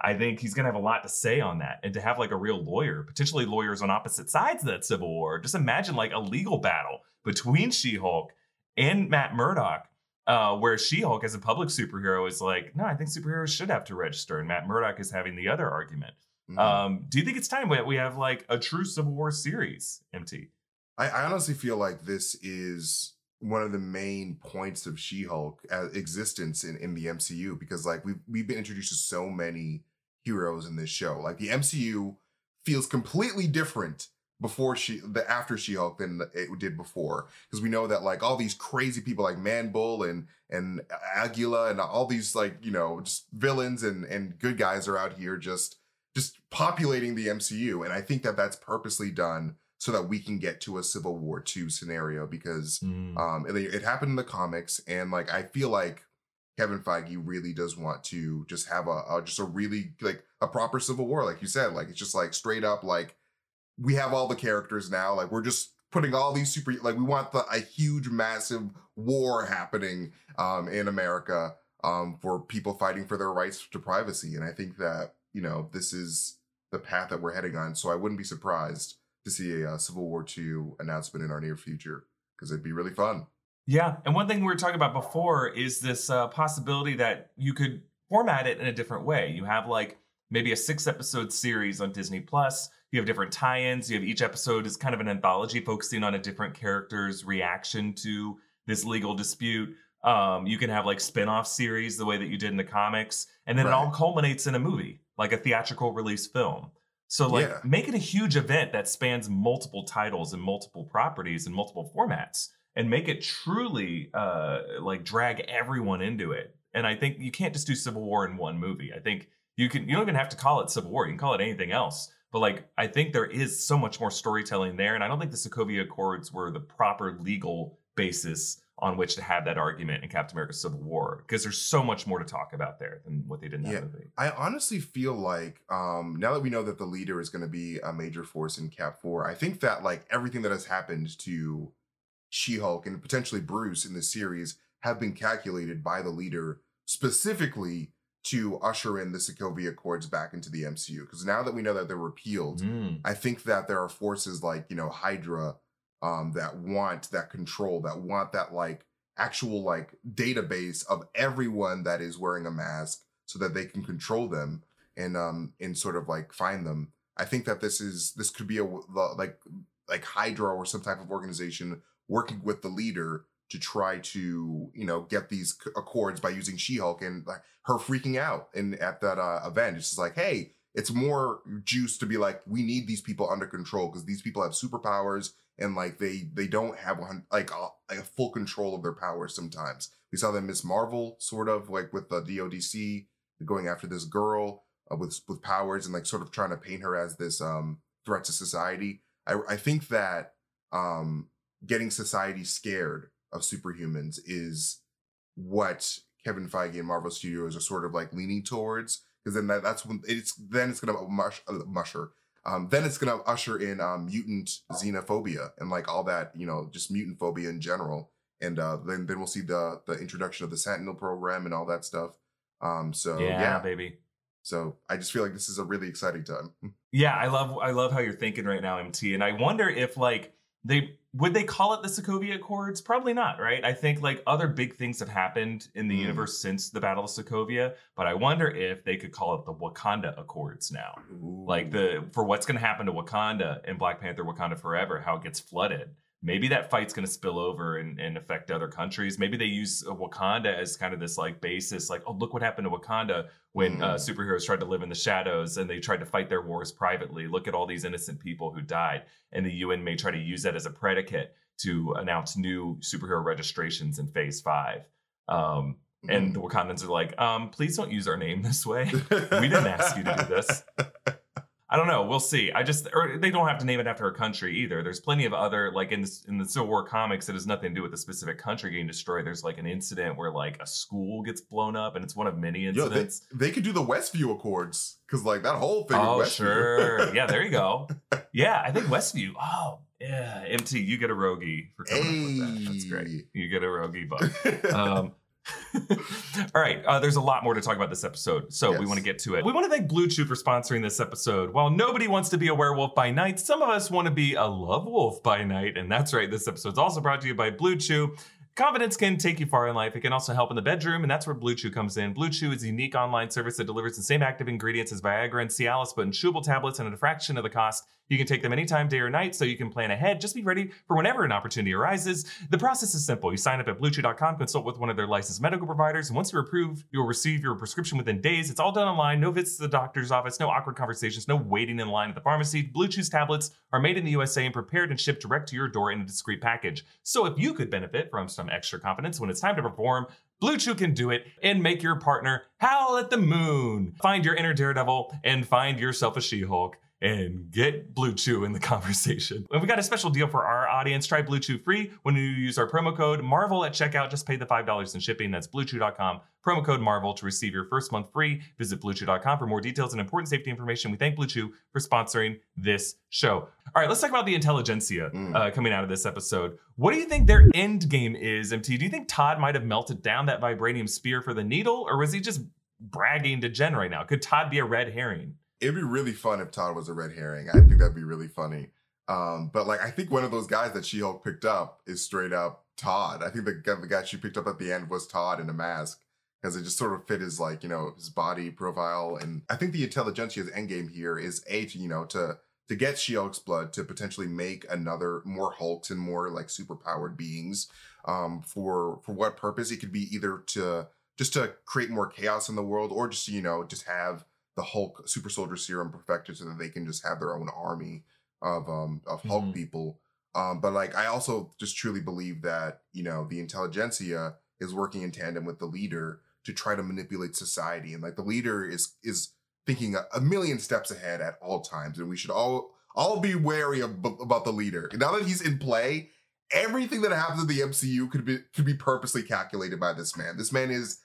I think he's gonna have a lot to say on that, and to have like a real lawyer, potentially lawyers on opposite sides of that civil war. Just imagine like a legal battle between She-Hulk and Matt Murdock Uh, where She Hulk, as a public superhero, is like, no, I think superheroes should have to register. And Matt Murdock is having the other argument. Mhm. Um, do you think it's time that we have like a true Civil War series, MT? I, I honestly feel like this is one of the main points of She-Hulk uh, existence in, in the MCU because like we've we've been introduced to so many heroes in this show. Like the MCU feels completely different before she the after She-Hulk than it did before because we know that like all these crazy people like Man Bull and and Aguila and all these like you know just villains and and good guys are out here just just populating the MCU and I think that that's purposely done so that we can get to a Civil War two scenario because um it, it happened in the comics and like I feel like Kevin Feige really does want to just have a, a just a really like a proper Civil War like you said like it's just like straight up like we have all the characters now like we're just putting all these super like we want the a huge massive war happening um in America um for people fighting for their rights to privacy and I think that you know this is the path that we're heading on so I wouldn't be surprised to see a, uh Civil War II announcement in our near future because it'd be really fun. Yeah, and one thing we were talking about before is this uh, possibility that you could format it in a different way. You have like maybe a six episode series on Disney Plus. You have different tie-ins. You have each episode is kind of an anthology focusing on a different character's reaction to this legal dispute. Um, you can have like spin-off series the way that you did in the comics, and then it all culminates in a movie, like a theatrical release film. So like Yeah. make it a huge event that spans multiple titles and multiple properties and multiple formats and make it truly uh like drag everyone into it. And I think you can't just do Civil War in one movie. I think you can you don't even have to call it Civil War. You can call it anything else. But like I think there is so much more storytelling there and I don't think the Sokovia Accords were the proper legal basis on which to have that argument in Captain America Civil War because there's so much more to talk about there than what they did in that Yeah. movie. I honestly feel like um, now that we know that the leader is going to be a major force in Cap Four, I think that like everything that has happened to She-Hulk and potentially Bruce in this series have been calculated by the leader specifically to usher in the Sokovia Accords back into the MCU. Because now that we know that they're repealed, Mm. I think that there are forces like, you know, Hydra um that want that control, that want that like actual like database of everyone that is wearing a mask so that they can control them and um and sort of like find them. I think that this is this could be a like like Hydra or some type of organization working with the leader to try to you know get these accords by using She-Hulk and like her freaking out and at that uh, event it's just like hey it's more juice to be like we need these people under control because these people have superpowers and like they they don't have like a, like a full control of their powers sometimes. We saw that miss marvel sort of like with the dodc going after this girl uh, with with powers and like sort of trying to paint her as this um threat to society. I i think that um getting society scared of superhumans is what Kevin Feige and Marvel Studios are sort of like leaning towards because then that, that's when it's then it's gonna mush uh, musher um then it's gonna usher in um mutant xenophobia and like all that you know just mutant phobia in general and uh then then we'll see the the introduction of the Sentinel program and all that stuff um so yeah, yeah, baby. so I just feel like this is a really exciting time *laughs* Yeah, I love I love how you're thinking right now, MT. And I wonder if like they would they call it the Sokovia Accords? Probably not, right? I think like other big things have happened in the Mm. universe since the Battle of Sokovia, but I wonder if they could call it the Wakanda Accords now. Like the for what's going to happen to Wakanda in Black Panther Wakanda Forever, how it gets flooded. Maybe that fight's going to spill over and, and affect other countries. Maybe they use uh, Wakanda as kind of this like basis, like, oh, look what happened to Wakanda when uh, Mm. superheroes tried to live in the shadows and they tried to fight their wars privately. Look at all these innocent people who died. And the UN may try to use that as a predicate to announce new superhero registrations in phase five. Um, and the Wakandans are like, um, please don't use our name this way. we didn't ask you to do this. *laughs* I don't know. We'll see. I just, or they don't have to name it after a country either. There's plenty of other, like in this, in the Civil War comics, it has nothing to do with a specific country getting destroyed. There's like an incident where like a school gets blown up, and it's one of many Yo, they, incidents. they could do the Westview Accords because like that whole thing. oh, Westview. sure. yeah, there you go. *laughs* Yeah, I think Westview. Oh, yeah. MT, you get a Rogie for coming up with that. That's great. You get a Rogie book. *laughs* um, *laughs* all right, uh, there's a lot more to talk about this episode, so we want to get to it. We want to thank Blue Chew for sponsoring this episode. While nobody wants to be a werewolf by night, some of us want to be a love wolf by night, and that's right. This episode's also brought to you by Blue Chew. Confidence can take you far in life. It can also help in the bedroom, and that's where Blue Chew comes in. Blue Chew is a unique online service that delivers the same active ingredients as Viagra and Cialis, but in chewable tablets and at a fraction of the cost. You can take them anytime, day or night, so you can plan ahead. Just be ready for whenever an opportunity arises. The process is simple. You sign up at bluechew.com, consult with one of their licensed medical providers, and once you're approved, you'll receive your prescription within days. It's all done online, no visits to the doctor's office, no awkward conversations, no waiting in line at the pharmacy. Blue Chew's tablets are made in the USA and prepared and shipped direct to your door in a discreet package. So if you could benefit from some extra confidence when it's time to perform, Blue Chew can do it and make your partner howl at the moon. Find your inner daredevil and find yourself a She Hulk and get Blue Chew in the *laughs* conversation. And we got a special deal for our audience. Try Blue Chew free when you use our promo code Marvel at checkout. Just pay the $5 in shipping. That's bluechew.com. Promo code Marvel to receive your first month free. Visit bluechew.com for more details and important safety information. We thank Blue Chew for sponsoring this show. All right, let's talk about the Intelligencia uh, coming out of this episode. What do you think their end game is, MT? Do you think Todd might have melted down that vibranium spear for the needle, or was he just bragging to Jen right now? Could Todd be a red herring? It'd be really fun if Todd was a red herring. I think that'd be really funny. Um, but like, I think one of those guys that She Hulk picked up is straight up Todd. I think the guy, the guy she picked up at the end was Todd in a mask because it just sort of fit his like you know his body profile. And I think the Intelligencia's endgame here is a to you know to to get She Hulk's blood to potentially make another more Hulks and more like superpowered beings. Um, for for what purpose? It could be either to just to create more chaos in the world, or just you know just have the Hulk super soldier serum perfected so that they can just have their own army of um of Hulk Mhm. people. Um, but like I also just truly believe that you know the Intelligencia is working in tandem with the leader to try to manipulate society, and like the leader is is thinking a, a million steps ahead at all times, and we should all all be wary of, about the leader. Now that he's in play, everything that happens in the MCU could be could be purposely calculated by this man. This man is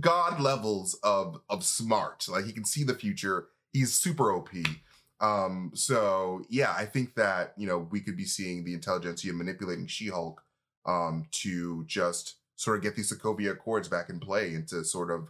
god levels of of smart. Like he can see the future. He's super OP. Um, so yeah, I think that you know we could be seeing the Intelligencia manipulating She-Hulk um to just sort of get these Sokovia Accords back in play and to sort of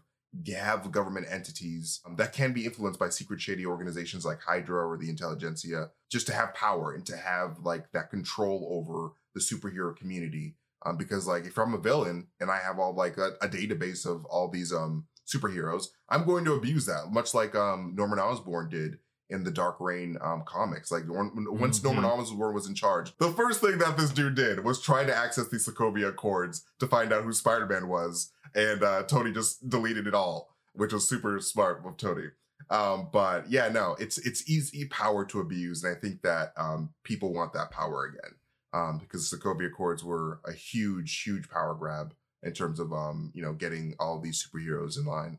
have government entities um, that can be influenced by secret shady organizations like Hydra or the Intelligencia just to have power and to have like that control over the superhero community um, because like if I'm a villain and I have all like a, a database of all these um superheroes, I'm going to abuse that, much like um Norman Osborn did in the Dark Reign um comics. Like when, once Mhm. Norman Osborn was in charge, the first thing that this dude did was try to access the Sokovia Accords to find out who Spider-Man was, and uh, Tony just deleted it all, which was super smart of Tony. Um, but yeah, no, it's it's easy power to abuse, and I think that um people want that power again um, because the Sokovia Accords were a huge, huge power grab in terms of um, you know getting all these superheroes in line.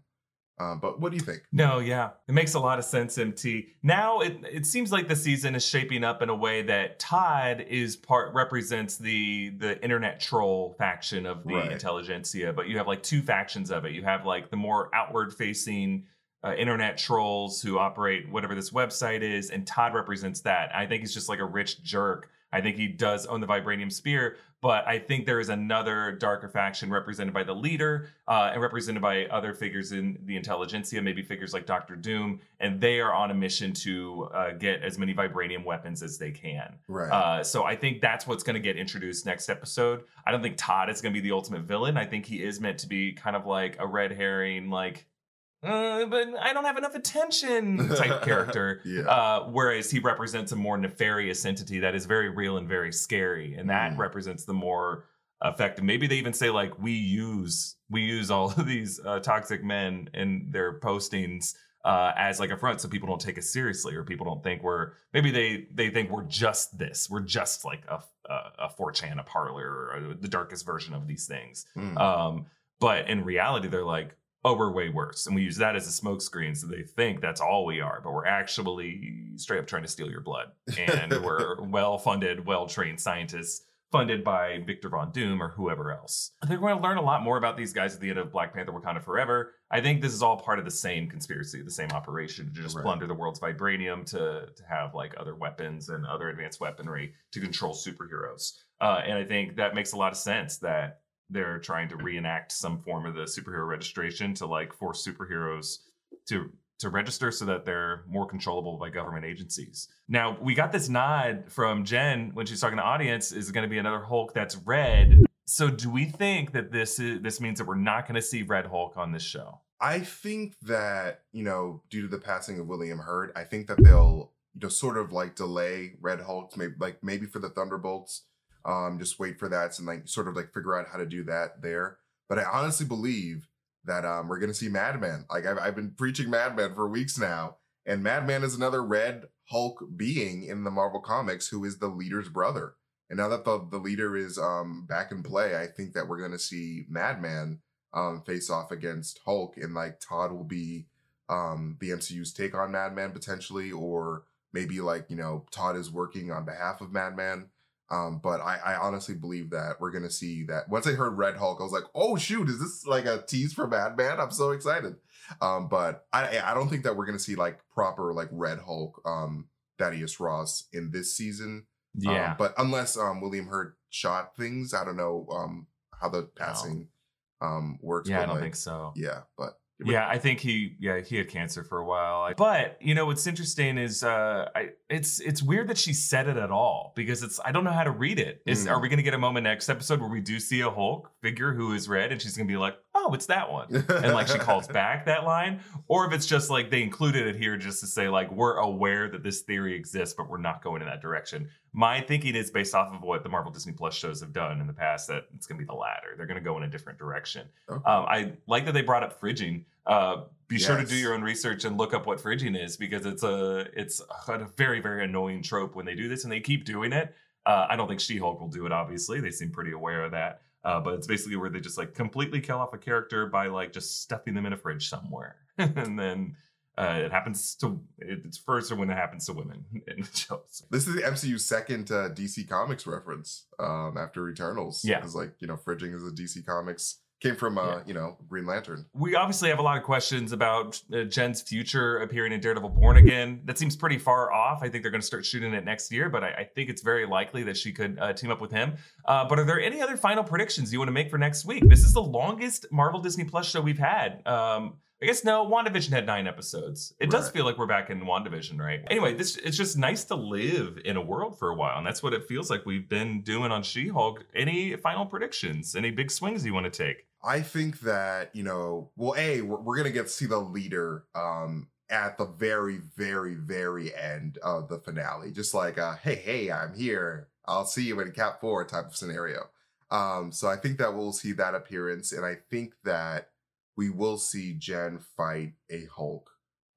Um, but what do you think? No, yeah, it makes a lot of sense, MT. Now it it seems like the season is shaping up in a way that Todd is part represents the the internet troll faction of the Right. Intelligencia, but you have like two factions of it. You have like the more outward facing uh, internet trolls who operate whatever this website is, and Todd represents that. I think he's just like a rich jerk. I think he does own the vibranium spear, but I think there is another darker faction represented by the leader uh, and represented by other figures in the Intelligencia, maybe figures like Doctor Doom, and they are on a mission to uh, get as many vibranium weapons as they can. Right. Uh, so I think that's what's going to get introduced next episode. I don't think Todd is going to be the ultimate villain. I think he is meant to be kind of like a red herring, like, uh, but I don't have enough attention type *laughs* character. yeah. Uh, whereas he represents a more nefarious entity that is very real and very scary, and that Mm. represents the more effective. Maybe they even say like we use we use all of these uh, toxic men in their postings uh, as like a front, so people don't take us seriously, or people don't think we're maybe they they think we're just this, we're just like a a, a 4chan, a Parler, or the darkest version of these things. Mm. Um, but in reality, they're like, oh, we're way worse. And we use that as a smokescreen. So they think that's all we are, but we're actually straight up trying to steal your blood. And *laughs* we're well funded, well trained scientists funded by Victor Von Doom or whoever else. I think we're going to learn a lot more about these guys at the end of Black Panther Wakanda Forever. I think this is all part of the same conspiracy, the same operation to just Right. plunder the world's vibranium to, to have like other weapons and other advanced weaponry to control superheroes. Uh, and I think that makes a lot of sense that they're trying to reenact some form of the superhero registration to like force superheroes to to register so that they're more controllable by government agencies. Now, we got this nod from Jen when she's talking to the audience is going to be another Hulk that's red So do we think that this is this means that we're not going to see Red Hulk on this show? I think that, you know, due to the passing of William Hurt, I think that they'll you know sort of like delay Red Hulk, maybe like maybe for the Thunderbolts. Um, just wait for that and like sort of like figure out how to do that there. But I honestly believe that um we're gonna see Madman. Like I've I've been preaching Madman for weeks now, and Madman is another Red Hulk being in the Marvel comics who is the leader's brother. And now that the the leader is um back in play, I think that we're gonna see Madman um face off against Hulk, and like Todd will be um the MCU's take on Madman potentially, or maybe like you know Todd is working on behalf of Madman. Um, but I, I honestly believe that we're gonna see that. Once I heard Red Hulk, I was like, "Oh shoot, is this like a tease for Madman?" I'm so excited. Um, but I I don't think that we're gonna see like proper like Red Hulk, um, Thaddeus Ross in this season. Um, but unless um William Hurt shot things, I don't know um how the passing um works. yeah, I don't like, think so. Yeah, but Yeah, I think he yeah, he had cancer for a while. But, you know, what's interesting is uh I it's it's weird that she said it at all because it's I don't know how to read it. Is Mm. are we going to get a moment next episode where we do see a Hulk figure who is red and she's going to be like, "Oh, it's that one." and like she calls *laughs* back that line. Or if it's just like they included it here just to say like we're aware that this theory exists but we're not going in that direction. My thinking is based off of what the marvel disney plus shows have done in the past that it's going to be the latter. They're going to go in a different direction. Okay. um, i like that they brought up fridging. Uh, be sure to do your own research and look up what fridging is because it's a it's a very very annoying trope when they do this and they keep doing it. Uh, i don't think she-hulk will do it obviously. They seem pretty aware of that uh, but it's basically where they just like completely kill off a character by like just stuffing them in a fridge somewhere, *laughs* and then uh, it happens to it's first when it happens to women *laughs* in the shows. This is the MCU's second uh, DC Comics reference um, after Eternals. Yeah. because like you know, fridging is a DC Comics came from uh, Yeah. you know Green Lantern. We obviously have a lot of questions about uh, Jen's future appearing in Daredevil Born Again. That seems pretty far off. I think they're going to start shooting it next year, but I, I think it's very likely that she could uh, team up with him. Uh, but are there any other final predictions you want to make for next week? This is the longest Marvel Disney Plus show we've had. Um, I guess no, WandaVision had nine episodes. It does feel like we're back in WandaVision, right? Anyway, this it's just nice to live in a world for a while, and that's what it feels like we've been doing on She-Hulk. Any final predictions? Any big swings you want to take? I think that you know, well, a we're, we're gonna get to see the leader um, at the very, very, very end of the finale, just like uh, hey, hey, I'm here. I'll see you in Cap Four type of scenario. Um, so I think that we'll see that appearance, and I think that we will see Jen fight a Hulk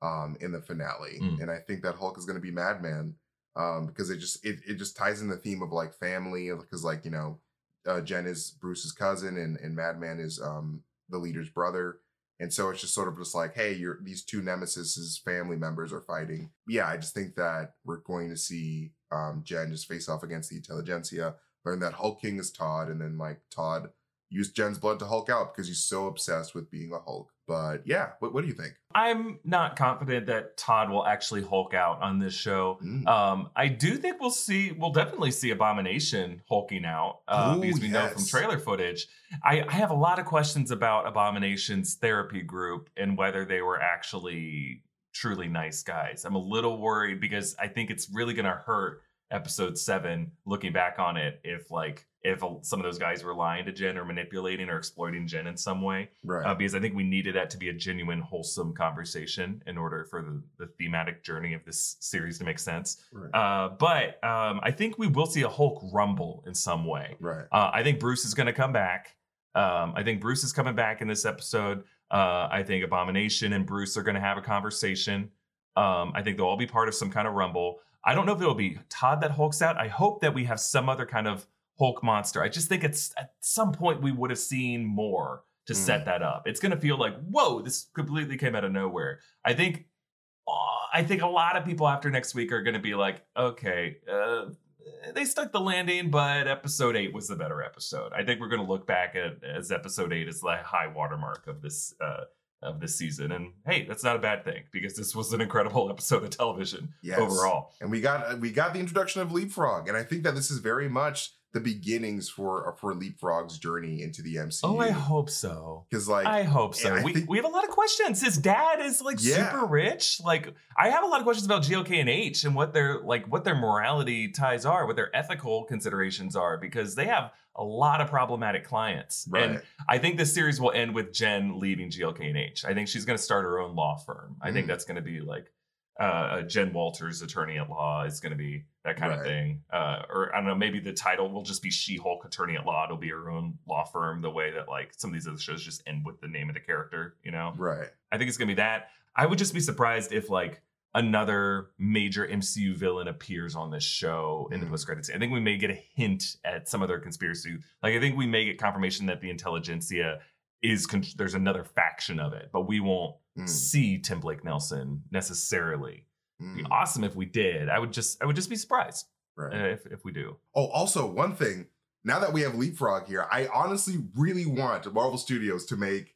um, in the finale, Mm. and I think that Hulk is going to be Madman um, because it just it, it just ties in the theme of like family because like you know uh, Jen is Bruce's cousin and and Madman is um the leader's brother. And so it's just sort of just like, hey, you're these two nemesis's family members are fighting. Yeah, I just think that we're going to see um Jen just face off against the intelligentsia, learn that HulkKing is Todd, and then like Todd use Jen's blood to Hulk out because he's so obsessed with being a Hulk. But yeah, what what do you think? I'm not confident that Todd will actually Hulk out on this show. Mm. Um, I do think we'll see, we'll definitely see Abomination hulking out uh, Ooh, because we know from trailer footage. I, I have a lot of questions about Abomination's therapy group and whether they were actually truly nice guys. I'm a little worried because I think it's really going to hurt episode seven looking back on it if like if some of those guys were lying to jen or manipulating or exploiting jen in some way right. uh, because I think we needed that to be a genuine, wholesome conversation in order for the, the thematic journey of this series to make sense. right. Uh, but um, I think we will see a Hulk rumble in some way. right. Uh, I think Bruce is going to come back. Um, I think Bruce is coming back in this episode. Uh, I think Abomination and Bruce are going to have a conversation. Um, I think they'll all be part of some kind of rumble. I don't know if it'll be Todd that hulks out. I hope that we have some other kind of Hulk monster. I just think it's at some point we would have seen more to Mm. set that up. It's going to feel like, whoa, this completely came out of nowhere. I think, uh, I think a lot of people after next week are going to be like, okay, uh, they stuck the landing, but episode eight was the better episode. I think we're going to look back at as episode eight as the high watermark of this uh, of this season. And hey, that's not a bad thing because this was an incredible *laughs* episode of television Yes. overall. and we got we got the introduction of leapfrog and i think that this is very much the beginnings for for Leapfrog's journey into the MCU. Oh, I hope so. because like I hope so. I we, think- we have a lot of questions. His dad is like Yeah. super rich. Like I have a lot of questions about GLK and H and what their like what their morality ties are, what their ethical considerations are, because they have a lot of problematic clients. right. And I think this series will end with Jen leaving GLK and H. I think she's going to start her own law firm. I think Mm. that's going to be like uh, Jen Walters, attorney at law, is going to be that kind of thing. Uh, or I don't know, maybe the title will just be She Hulk, attorney at law. It'll be her own law firm, the way that like some of these other shows just end with the name of the character. You know, right. I think it's going to be that. I would just be surprised if like another major MCU villain appears on this show in the Mm. post credits. I think we may get a hint at some other conspiracy. Like I think we may get confirmation that the Intelligencia is con- there's another faction of it, but we won't Mm, see Tim Blake Nelson necessarily. It'd mm, be awesome if we did. I would just I would just be surprised right. uh, if if we do. Oh, also one thing. Now that we have Leapfrog here, I honestly really want Marvel Studios to make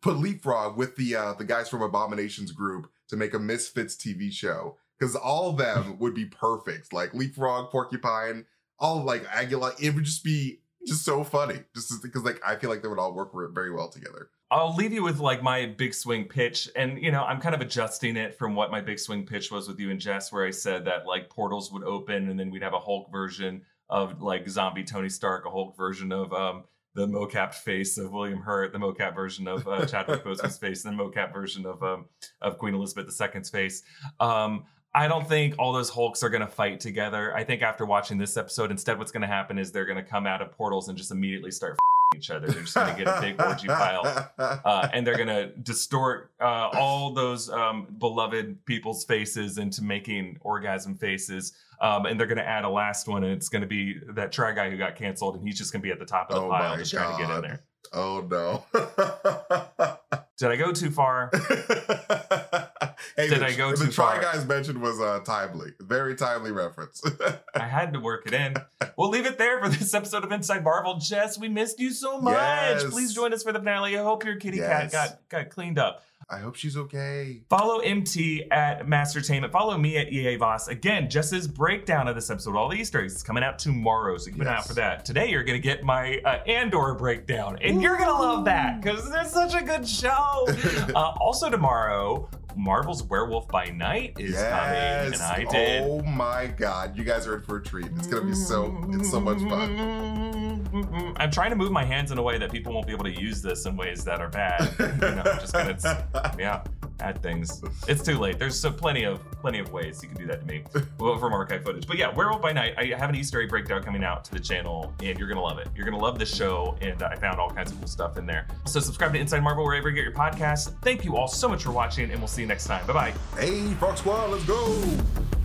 put Leapfrog with the uh, the guys from Abominations group to make a Misfits TV show because all of them *laughs* would be perfect. Like Leapfrog, Porcupine, all like Aguila. It would just be just so funny. Just because like I feel like they would all work very well together. I'll leave you with like my big swing pitch. And, you know, I'm kind of adjusting it from what my big swing pitch was with you and Jess, where I said that like portals would open and then we'd have a Hulk version of like zombie Tony Stark, a Hulk version of um, the mocap face of William Hurt, the mocap version of uh, Chadwick *laughs* Boseman's face, and the mocap version of um, of Queen Elizabeth II's face. Um, I don't think all those Hulks are going to fight together. I think after watching this episode, instead, what's going to happen is they're going to come out of portals and just immediately start each other. They're just going to get a big orgy pile uh, and they're gonna distort uh, all those um, beloved people's faces into making orgasm faces, um, and they're gonna add a last one, and it's gonna be that try guy who got canceled, and he's just gonna be at the top of the Oh pile, just trying to get in there. oh no. *laughs* Did I go too far? *laughs* hey, Did the, I go the too Try far? Guys mentioned was uh, timely, very timely reference. *laughs* I had to work it in. We'll leave it there for this episode of Inside Marvel. Jess, we missed you so much. Yes. Please join us for the finale. I hope your kitty cat got got cleaned up. I hope she's okay. Follow MT at Mastertainment. Follow me at EA Voss. Again, Jess's breakdown of this episode, all the Easter eggs, is coming out tomorrow, so keep an eye out Yes. for that. Today, you're going to get my uh, Andor breakdown, and you're going to love that because it's such a good show. *laughs* uh, also, tomorrow, Marvel's Werewolf by Night is coming, and I did. Oh my god, you guys are in for a treat. It's gonna be so. It's so much fun. I'm trying to move my hands in a way that people won't be able to use this in ways that are bad. you know, just gonna, *laughs* yeah, add things. It's too late. There's so plenty of plenty of ways you can do that to me *laughs* well, from archive footage. But yeah, Werewolf by Night. I have an Easter egg breakdown coming out to the channel, and you're gonna love it. You're gonna love this show, and I found all kinds of cool stuff in there. So subscribe to Inside Marvel wherever you get your podcasts. Thank you all so much for watching, and we'll see you next time. Bye bye. hey, Frog Squad, let's go.